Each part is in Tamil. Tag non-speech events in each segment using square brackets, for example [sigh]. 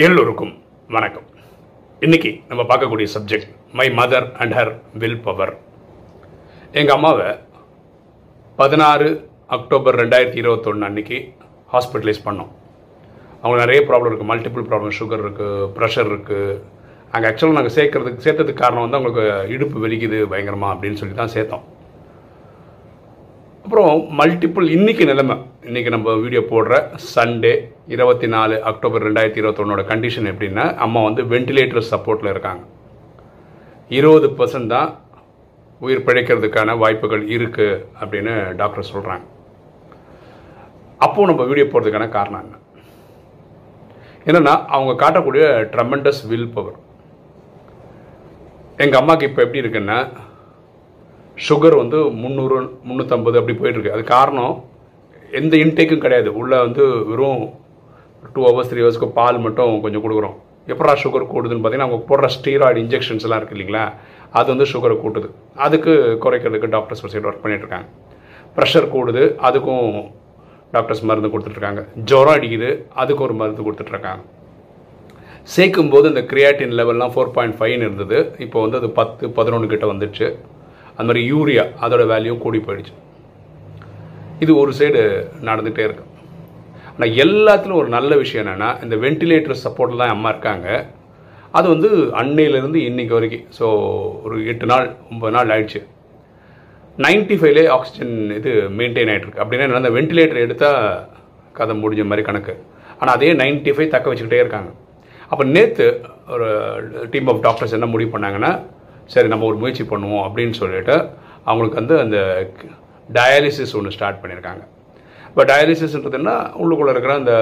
எல்லோருக்கும் வணக்கம். இன்னைக்கு நம்ம பார்க்கக்கூடிய subject my mother and her will power எங்கள் அம்மாவை பதினாறு அக்டோபர் ரெண்டாயிரத்தி இருபத்தொன்று அன்னைக்கு ஹாஸ்பிட்டலைஸ் பண்ணோம். அவங்க நிறைய ப்ராப்ளம் இருக்குது மல்டிபிள் ப்ராப்ளம் சுகர் இருக்குது ப்ரெஷர் இருக்குது அங்கே ஆக்சுவலாக நாங்கள் சேர்க்கறதுக்கு சேர்த்ததுக்கு காரணம் வந்து அவங்களுக்கு இடுப்பு வெலிக்குது பயங்கரமா அப்படின்னு சொல்லி தான் சேர்த்தோம். அப்புறம் மல்டிபிள் இன்னைக்கு நிலைமை. இன்னைக்கு நம்ம வீடியோ போடுற சண்டே இருபத்தி நாலு அக்டோபர் ரெண்டாயிரத்தி இருபத்தொன்னோட கண்டிஷன் எப்படின்னா அம்மா வந்து வென்டிலேட்டர் சப்போர்ட்டில் இருக்காங்க. இருபது பர்சன்ட் தான் உயிர் பிழைக்கிறதுக்கான வாய்ப்புகள் இருக்குது அப்படின்னு டாக்டர் சொல்கிறாங்க அப்போது நம்ம வீடியோ போடுறதுக்கான காரணம் என்ன? என்னென்னா அவங்க காட்டக்கூடிய ட்ரமெண்டஸ் வில் பவர் எங்கள் அம்மாவுக்கு இப்போ எப்படி இருக்குன்னா சுகர் வந்து முந்நூறு முந்நூற்றம்பது அப்படி போயிட்டுருக்கு அது காரணம் எந்த இன்டேக்கும் கிடையாது. உள்ளே வந்து வெறும் டூ ஹவர்ஸ் த்ரீ ஹவர்ஸ்க்கு பால் மட்டும் கொஞ்சம் கொடுக்குறோம். எப்படா சுகர் கூடுதுன்னு பார்த்தீங்கன்னா அவங்க போடுற ஸ்டீராய்டு இன்ஜெக்ஷன்ஸ்லாம் இருக்கு இல்லைங்களா? அது வந்து சுகரை கூட்டுது. அதுக்கு குறைக்கிறதுக்கு டாக்டர்ஸ் ஒரு சைடு ஒர்க் பண்ணிகிட்ருக்காங்க ப்ரெஷர் கூடுது அதுக்கும் டாக்டர்ஸ் மருந்து கொடுத்துட்ருக்காங்க ஜுரம் அடிக்குது அதுக்கு ஒரு மருந்து கொடுத்துட்ருக்காங்க சேர்க்கும் போது இந்த கிரியாட்டின் லெவல்லாம் ஃபோர் பாயிண்ட் ஃபைவ்னு இருந்தது. இப்போ வந்து அது பத்து பதினொன்று கிட்ட வந்துடுச்சு. அது மாதிரி யூரியா அதோட வேல்யூ கூடி போயிடுச்சு. இது ஒரு சைடு நடந்துகிட்டே இருக்குது ஆனால் எல்லாத்துலையும் ஒரு நல்ல விஷயம் என்னென்னா இந்த வென்டிலேட்டர் சப்போர்ட்டில் தான் அம்மா இருக்காங்க. அது வந்து அன்னையிலேருந்து இன்னைக்கு வரைக்கும். ஸோ ஒரு எட்டு நாள் ஒம்பது நாள் ஆயிடுச்சு. நைன்டி ஃபைவ்லே ஆக்சிஜன் இது மெயின்டைன் ஆகிட்டு அப்படின்னா என்ன, அந்த வென்டிலேட்டர் எடுத்தால் கதை முடிஞ்ச மாதிரி கணக்கு. ஆனால் அதே நைன்டி ஃபைவ் தக்க வச்சுக்கிட்டே இருக்காங்க. அப்போ நேற்று ஒரு டீம் ஆஃப் டாக்டர்ஸ் என்ன முடிவு பண்ணாங்கன்னா சரி நம்ம ஒரு முயற்சி பண்ணுவோம் அப்படின்னு சொல்லிட்டு அவங்களுக்கு வந்து அந்த டயாலிசிஸ் ஒன்று ஸ்டார்ட் பண்ணியிருக்காங்க. இப்போ டயாலிசிஸ்ன்றதுன்னா உள்ளுக்குள்ளே இருக்கிற அந்த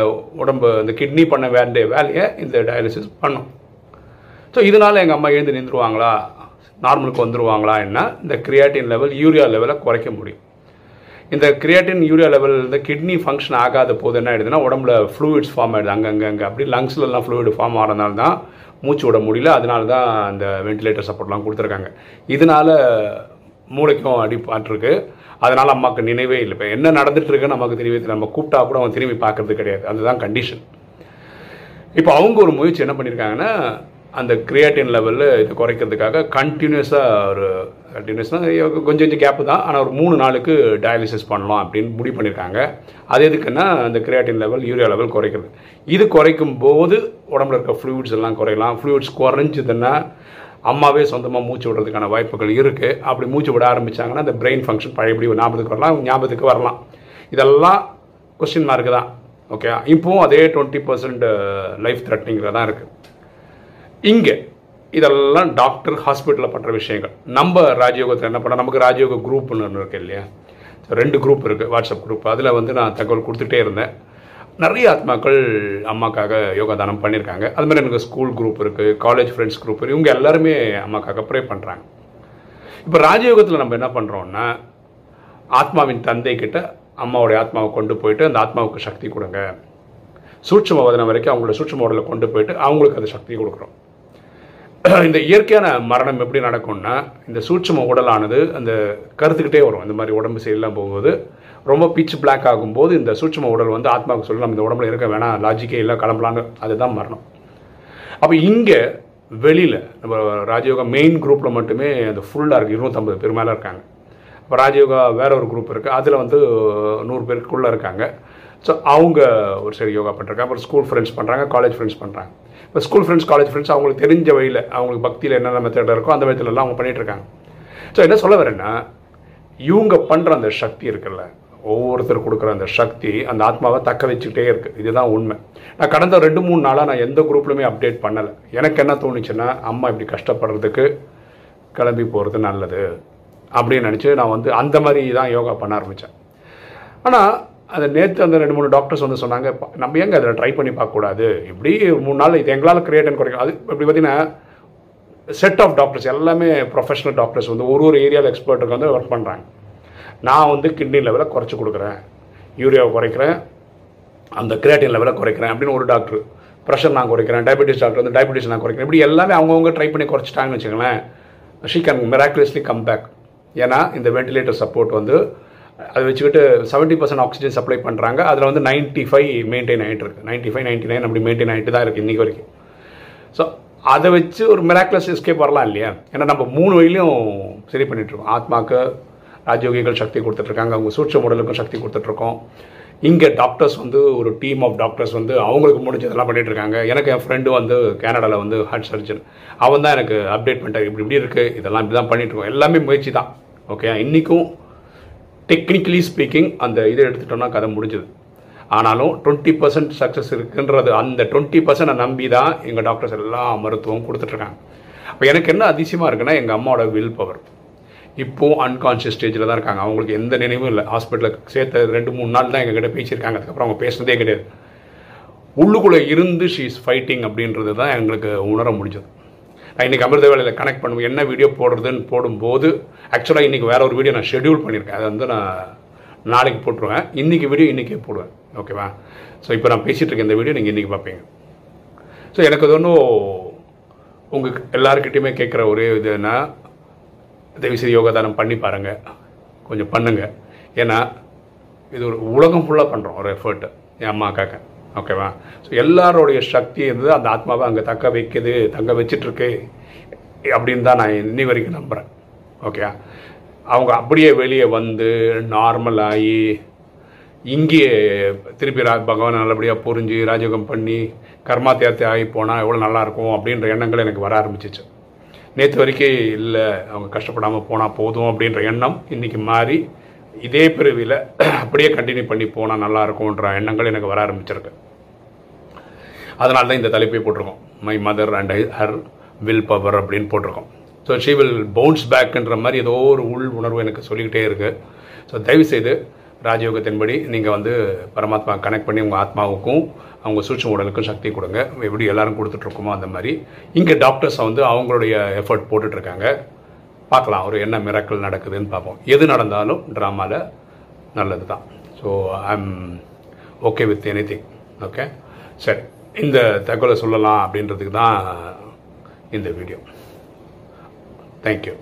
உடம்பு அந்த கிட்னி பண்ண வேண்டிய வேலையை இந்த டயாலிசிஸ் பண்ணும். ஸோ இதனால் எங்கள் அம்மா எழுந்து நின்றுருவாங்களா? நார்மலுக்கு வந்துடுவாங்களா என்ன? இந்த கிரியாட்டின் லெவல் யூரியா லெவலை குறைக்க முடியும். இந்த கிரியாட்டின் யூரியா லெவல் இந்த கிட்னி ஃபங்க்ஷன் ஆகாத போது என்ன ஆயிடுதுன்னா உடம்புல ஃப்ளூயிட்ஸ் ஃபார்ம் ஆகிடுது அங்கங்கே அங்கே அப்படி லங்ஸ்லலாம் ஃப்ளூயிட் ஃபார்ம் ஆகிறதுனால தான் மூச்சு விட முடியல. அதனால தான் அந்த வென்டிலேட்டர் சப்போர்ட்லாம் கொடுத்துருக்காங்க. இதனால மூளைக்கும் அடி பாட்டிருக்கு அதனால் அம்மாவுக்கு நினைவே இல்லை. இப்போ என்ன நடந்துட்டு இருக்குன்னு நமக்கு தெரியவே நம்ம கூப்பிட்டா கூட அவன் திரும்பி பார்க்கறது கிடையாது. அதுதான் கண்டிஷன் இப்போ அவங்க ஒரு முயற்சி என்ன பண்ணியிருக்காங்கன்னா அந்த கிரியேட்டின் லெவலில் இது குறைக்கிறதுக்காக கண்டினியூஸாக ஒரு கண்டினியூஸ்னால் கொஞ்சம் கொஞ்சம் கேப்பு தான். ஆனால் ஒரு மூணு நாளுக்கு டயாலிசிஸ் பண்ணலாம் அப்படின்னு முடிவு பண்ணியிருக்காங்க அது எதுக்குன்னா அந்த கிரியாட்டின் லெவல் யூரியா லெவல் குறைக்கிறது. இது குறைக்கும் போது உடம்புல இருக்க ஃப்ளூயிட்ஸ் எல்லாம் குறையலாம். ஃப்ளூயிட்ஸ் குறைஞ்சதுன்னா அம்மாவே சொந்தமாக மூச்சு விடுறதுக்கான வாய்ப்புகள் இருக்குது அப்படி மூச்சு விட ஆரம்பித்தாங்கன்னா அந்த பிரெயின் ஃபங்க்ஷன் பழையபடி ஞாபகத்துக்கு வரலாம். ஞாபகத்துக்கு வரலாம். இதெல்லாம் கொஸ்டின் மார்க்கு தான். ஓகே இப்போவும் அதே டுவெண்ட்டி பர்சன்ட் லைஃப் த்ரெட்னிங்கில் தான் இருக்குது இங்கே இதெல்லாம் டாக்டர் ஹாஸ்பிட்டலில் பண்ணுற விஷயங்கள். நம்ம ராஜயோகத்தில் என்ன பண்ண நமக்கு ராஜயோக குரூப்னு ஒன்று இருக்குது இல்லையா? ரெண்டு குரூப் இருக்குது வாட்ஸ்அப் குரூப் அதில் வந்து நான் தகவல் கொடுத்துட்டே இருந்தேன். நிறைய ஆத்மாக்கள் அம்மாக்காக யோகா தானம் பண்ணியிருக்காங்க. அது மாதிரி எனக்கு ஸ்கூல் குரூப் இருக்குது காலேஜ் ஃப்ரெண்ட்ஸ் குரூப் இவங்க எல்லாருமே அம்மாக்காக ப்ரே பண்ணுறாங்க இப்போ ராஜயோகத்தில் நம்ம என்ன பண்ணுறோம்னா ஆத்மாவின் தந்தை கிட்ட அம்மாவுடைய ஆத்மாவை கொண்டு போயிட்டு அந்த ஆத்மாவுக்கு சக்தி கொடுங்க. சூட்சம வதனம் வரைக்கும் அவங்களோட சூட்சம உடலை கொண்டு போயிட்டு அவங்களுக்கு அந்த சக்தி கொடுக்குறோம். [clears throat] இந்த இயற்கையான மரணம் எப்படி நடக்கும்னா இந்த சூட்சும உடலானது அந்த கருத்துக்கிட்டே வரும். இந்த மாதிரி உடம்பு சரியில்லாம போகும்போது ரொம்ப பிச்சு பிளாக் ஆகும்போது இந்த சூட்சும உடல் வந்து ஆத்மாவுக்கு சொல்லி நம்ம இந்த உடம்புல இருக்க வேணாம் லாஜிக்கே இல்லை கிளம்பலான்னு அதுதான் மரணம். அப்போ இங்கே வெளியில் நம்ம ராஜயோகா மெயின் குரூப்பில் மட்டுமே அந்த ஃபுல்லாக இருக்குது இருநூற்றம்பது பேர் மேலே இருக்காங்க. இப்போ ராஜயோகா வேற ஒரு குரூப் இருக்குது அதில் வந்து நூறு பேருக்குள்ளே இருக்காங்க. ஸோ அவங்க ஒரு சரி யோகா பண்ணுறாங்க அப்புறம் ஸ்கூல் ஃப்ரெண்ட்ஸ் பண்ணுறாங்க காலேஜ் ஃப்ரெண்ட்ஸ் பண்ணுறாங்க இப்போ ஸ்கூல் ஃப்ரெண்ட்ஸ் காலேஜ் ஃப்ரெண்ட்ஸ் அவங்களுக்கு தெரிஞ்ச வழியில் அவங்களுக்கு பக்தியில் என்னென்ன மெத்தட் இருக்கோ அந்த மெத்தடெல்லாம் அவங்க பண்ணிட்டு இருக்காங்க. ஸோ என்ன சொல்ல வரேன்னா இவங்க பண்ணுற அந்த சக்தி இருக்குல்ல ஒவ்வொருத்தர் கொடுக்குற அந்த சக்தி அந்த ஆத்மாவை தக்க வச்சுக்கிட்டே இருக்குது இதுதான் உண்மை. நான் கடந்த ரெண்டு மூணு நாளாக நான் எந்த குரூப்லையுமே அப்டேட் பண்ணலை. எனக்கு என்ன தோணுச்சுன்னா அம்மா இப்படி கஷ்டப்படுறதுக்கு கிளம்பி போகிறது நல்லது அப்படின்னு நினச்சி நான் வந்து அந்த மாதிரி தான் யோகா பண்ண ஆரம்பித்தேன் ஆனால் அந்த நேற்று அந்த ரெண்டு மூணு டாக்டர்ஸ் வந்து சொன்னாங்க நம்ம எங்கே அதில் ட்ரை பண்ணி பார்க்கக்கூடாது? இப்படி மூணு நாள் இது எங்களால் கிரியேட் குறைக்கும் அது இப்படி பார்த்தீங்கன்னா செட் ஆஃப் டாக்டர்ஸ் எல்லாமே ப்ரொஃபஷனல் டாக்டர்ஸ் வந்து ஒரு ஒரு ஏரியாவில் எக்ஸ்பர்ட்டுக்கு வந்து ஒர்க் பண்ணுறாங்க நான் வந்து கிட்னி லெவலை குறைச்சி கொடுக்குறேன். யூரியாவை குறைக்கிறேன். அந்த கிரியேட்டின் லெவலை குறைக்கிறேன் அப்படின்னு ஒரு டாக்டர் ப்ரெஷர் நான் குறைக்கிறேன் டயபெட்டிஸ் டாக்டர் வந்து டயபெட்டிஸ் நான் குறைக்கிறேன். இப்படி எல்லாமே அவங்கவுங்க ட்ரை பண்ணி குறைச்சிட்டாங்கன்னு வச்சுக்கோங்களேன் she can miraculously come back ஏன்னா இந்த வெண்டிலேட்டர் சப்போர்ட் வந்து அதை வச்சுக்கிட்டு செவன்ட்டி பர்சன்ட் ஆக்சிஜன் சப்ளை பண்ணுறாங்க அதில் வந்து நைன்ட்டி ஃபைவ் மெயின்டைன் ஆகிட்டு இருக்கு. நைன்ட்டி ஃபைவ் நைன்ட்டி நைன் அப்படி மெயின்டைன் ஆகிட்டு தான் இருக்குது இன்றைக்கி வரைக்கும். ஸோ அதை வச்சு ஒரு மிராக்லஸ் எஸ்கேப் வரலாம் இல்லையா? ஏன்னா நம்ம மூணு வழியிலையும் சரி பண்ணிகிட்ருக்கோம் ஆத்மாக்கு ராஜயோகிகள் சக்தி கொடுத்துட்ருக்காங்க அவங்க சூட்ச உடலுக்கும் சக்தி கொடுத்துட்ருக்கோம். இங்கே டாக்டர்ஸ் வந்து ஒரு டீம் ஆஃப் டாக்டர்ஸ் வந்து அவங்களுக்கு முடிஞ்சதெல்லாம் பண்ணிகிட்ருக்காங்க இருக்காங்க எனக்கு என் ஃப்ரெண்டு வந்து கனடாவில் வந்து ஹார்ட் சர்ஜன் அவன் தான் எனக்கு அப்டேட் பண்ணிட்டார். இப்படி இப்படி இருக்குது இதெல்லாம் இப்படி தான் பண்ணிகிட்ருக்கோம் எல்லாமே முயற்சி தான். ஓகே இன்றைக்கும் டெக்னிக்கலி ஸ்பீக்கிங் அந்த இதை எடுத்துட்டோம்னா கதை முடிஞ்சது. ஆனாலும் டுவெண்ட்டி பர்சன்ட் சக்ஸஸ் இருக்குன்றது அந்த டுவெண்ட்டி பர்சன்டை நம்பி தான் எங்கள் டாக்டர்ஸ் எல்லாம் மருத்துவம் கொடுத்துட்ருக்காங்க. அப்போ எனக்கு என்ன அதிசயமாக இருக்குன்னா எங்கள் அம்மாவோட வில் பவர் இப்போவும் அன்கான்ஷியஸ் ஸ்டேஜில் தான் இருக்காங்க. அவங்களுக்கு எந்த நினைவும் இல்லை. ஹாஸ்பிட்டலில் சேர்த்த ரெண்டு மூணு நாள் தான் எங்ககிட்ட பேசியிருக்காங்க. அதுக்கப்புறம் அவங்க பேசுனதே கிடையாது. உள்ளுக்குள்ளே இருந்து ஷீ இஸ் ஃபைட்டிங் அப்படின்றது தான் எங்களுக்கு உணர முடிஞ்சது. நான் இன்றைக்கி அமிர்த வேலையில் கனெக்ட் பண்ணுவோம் என்ன வீடியோ போடுறதுன்னு போடும்போது ஆக்சுவலாக இன்றைக்கி வேற ஒரு வீடியோ நான் ஷெட்யூல் பண்ணியிருக்கேன். அதை வந்து நான் நாளைக்கு போட்டுருவேன். இன்றைக்கி வீடியோ இன்றைக்கே போடுவேன். ஓகேவா ஸோ இப்போ நான் பேசிகிட்டு இந்த வீடியோ நீங்கள் இன்றைக்கி பார்ப்பீங்க. ஸோ எனக்கு அது ஒன்றும் உங்கள் எல்லாருக்கிட்டையுமே கேட்குற ஒரே இதுன்னா தயவுசெய்து யோகாதானம் பண்ணி பாருங்கள் கொஞ்சம் பண்ணுங்கள் ஏன்னா இது ஒரு உலகம் ஃபுல்லாக பண்ணுறோம் ஒரு எஃபர்ட்டு என் அம்மா அக்காக்க. ஓகேவா ஸோ எல்லாரோடைய சக்தி இருந்தது அந்த ஆத்மாவை அங்கே தக்க வைக்குது தங்க வச்சிட்ருக்கு அப்படின்னு தான் நான் இன்னி வரைக்கும் நம்புகிறேன் ஓகே அவங்க அப்படியே வெளியே வந்து நார்மல் ஆகி இங்கேயே திருப்பி ரா பகவான் நல்லபடியாக புரிஞ்சு ராஜயோகம் பண்ணி கர்மா தேர்த்தி ஆகி போனால் எவ்வளோ நல்லாயிருக்கும் அப்படின்ற எண்ணங்கள் எனக்கு வர ஆரம்பிச்சிச்சு. நேற்று வரைக்கும் இல்லை. அவங்க கஷ்டப்படாமல் போனால் போதும் அப்படின்ற எண்ணம் இன்றைக்கி மாறி இதே பிரிவில் அப்படியே கண்டினியூ பண்ணி போனால் நல்லா இருக்கும்ன்ற எண்ணங்கள் எனக்கு வர ஆரம்பிச்சிருக்கு. அதனால தான் இந்த தலைப்பை போட்டிருக்கோம். My mother and her will power அப்படின்னு போட்டிருக்கோம். ஸோ ஷீ வில் பவுன்ஸ் பேக்குன்ற மாதிரி ஏதோ ஒரு உள் உணர்வு எனக்கு சொல்லிக்கிட்டே இருக்குது ஸோ தயவுசெய்து ராஜயோகத்தின்படி நீங்கள் வந்து பரமாத்மா கனெக்ட் பண்ணி உங்கள் ஆத்மாவுக்கும் அவங்க சூட்சம் உடலுக்கும் சக்தி கொடுங்க. எப்படி எல்லாரும் கொடுத்துட்ருக்கோமோ அந்த மாதிரி. இங்கே டாக்டர்ஸை வந்து அவங்களுடைய எஃபர்ட் போட்டுட்ருக்காங்க. பார்க்கலாம் ஒரு என்ன மிராக்கள் நடக்குதுன்னு பார்ப்போம். எது நடந்தாலும் ட்ராமாவில் நல்லது தான் so I am okay with anything okay சரி. இந்த தகவலை சொல்லலாம் அப்படின்றதுக்கு தான் இந்த வீடியோ தேங்க்யூ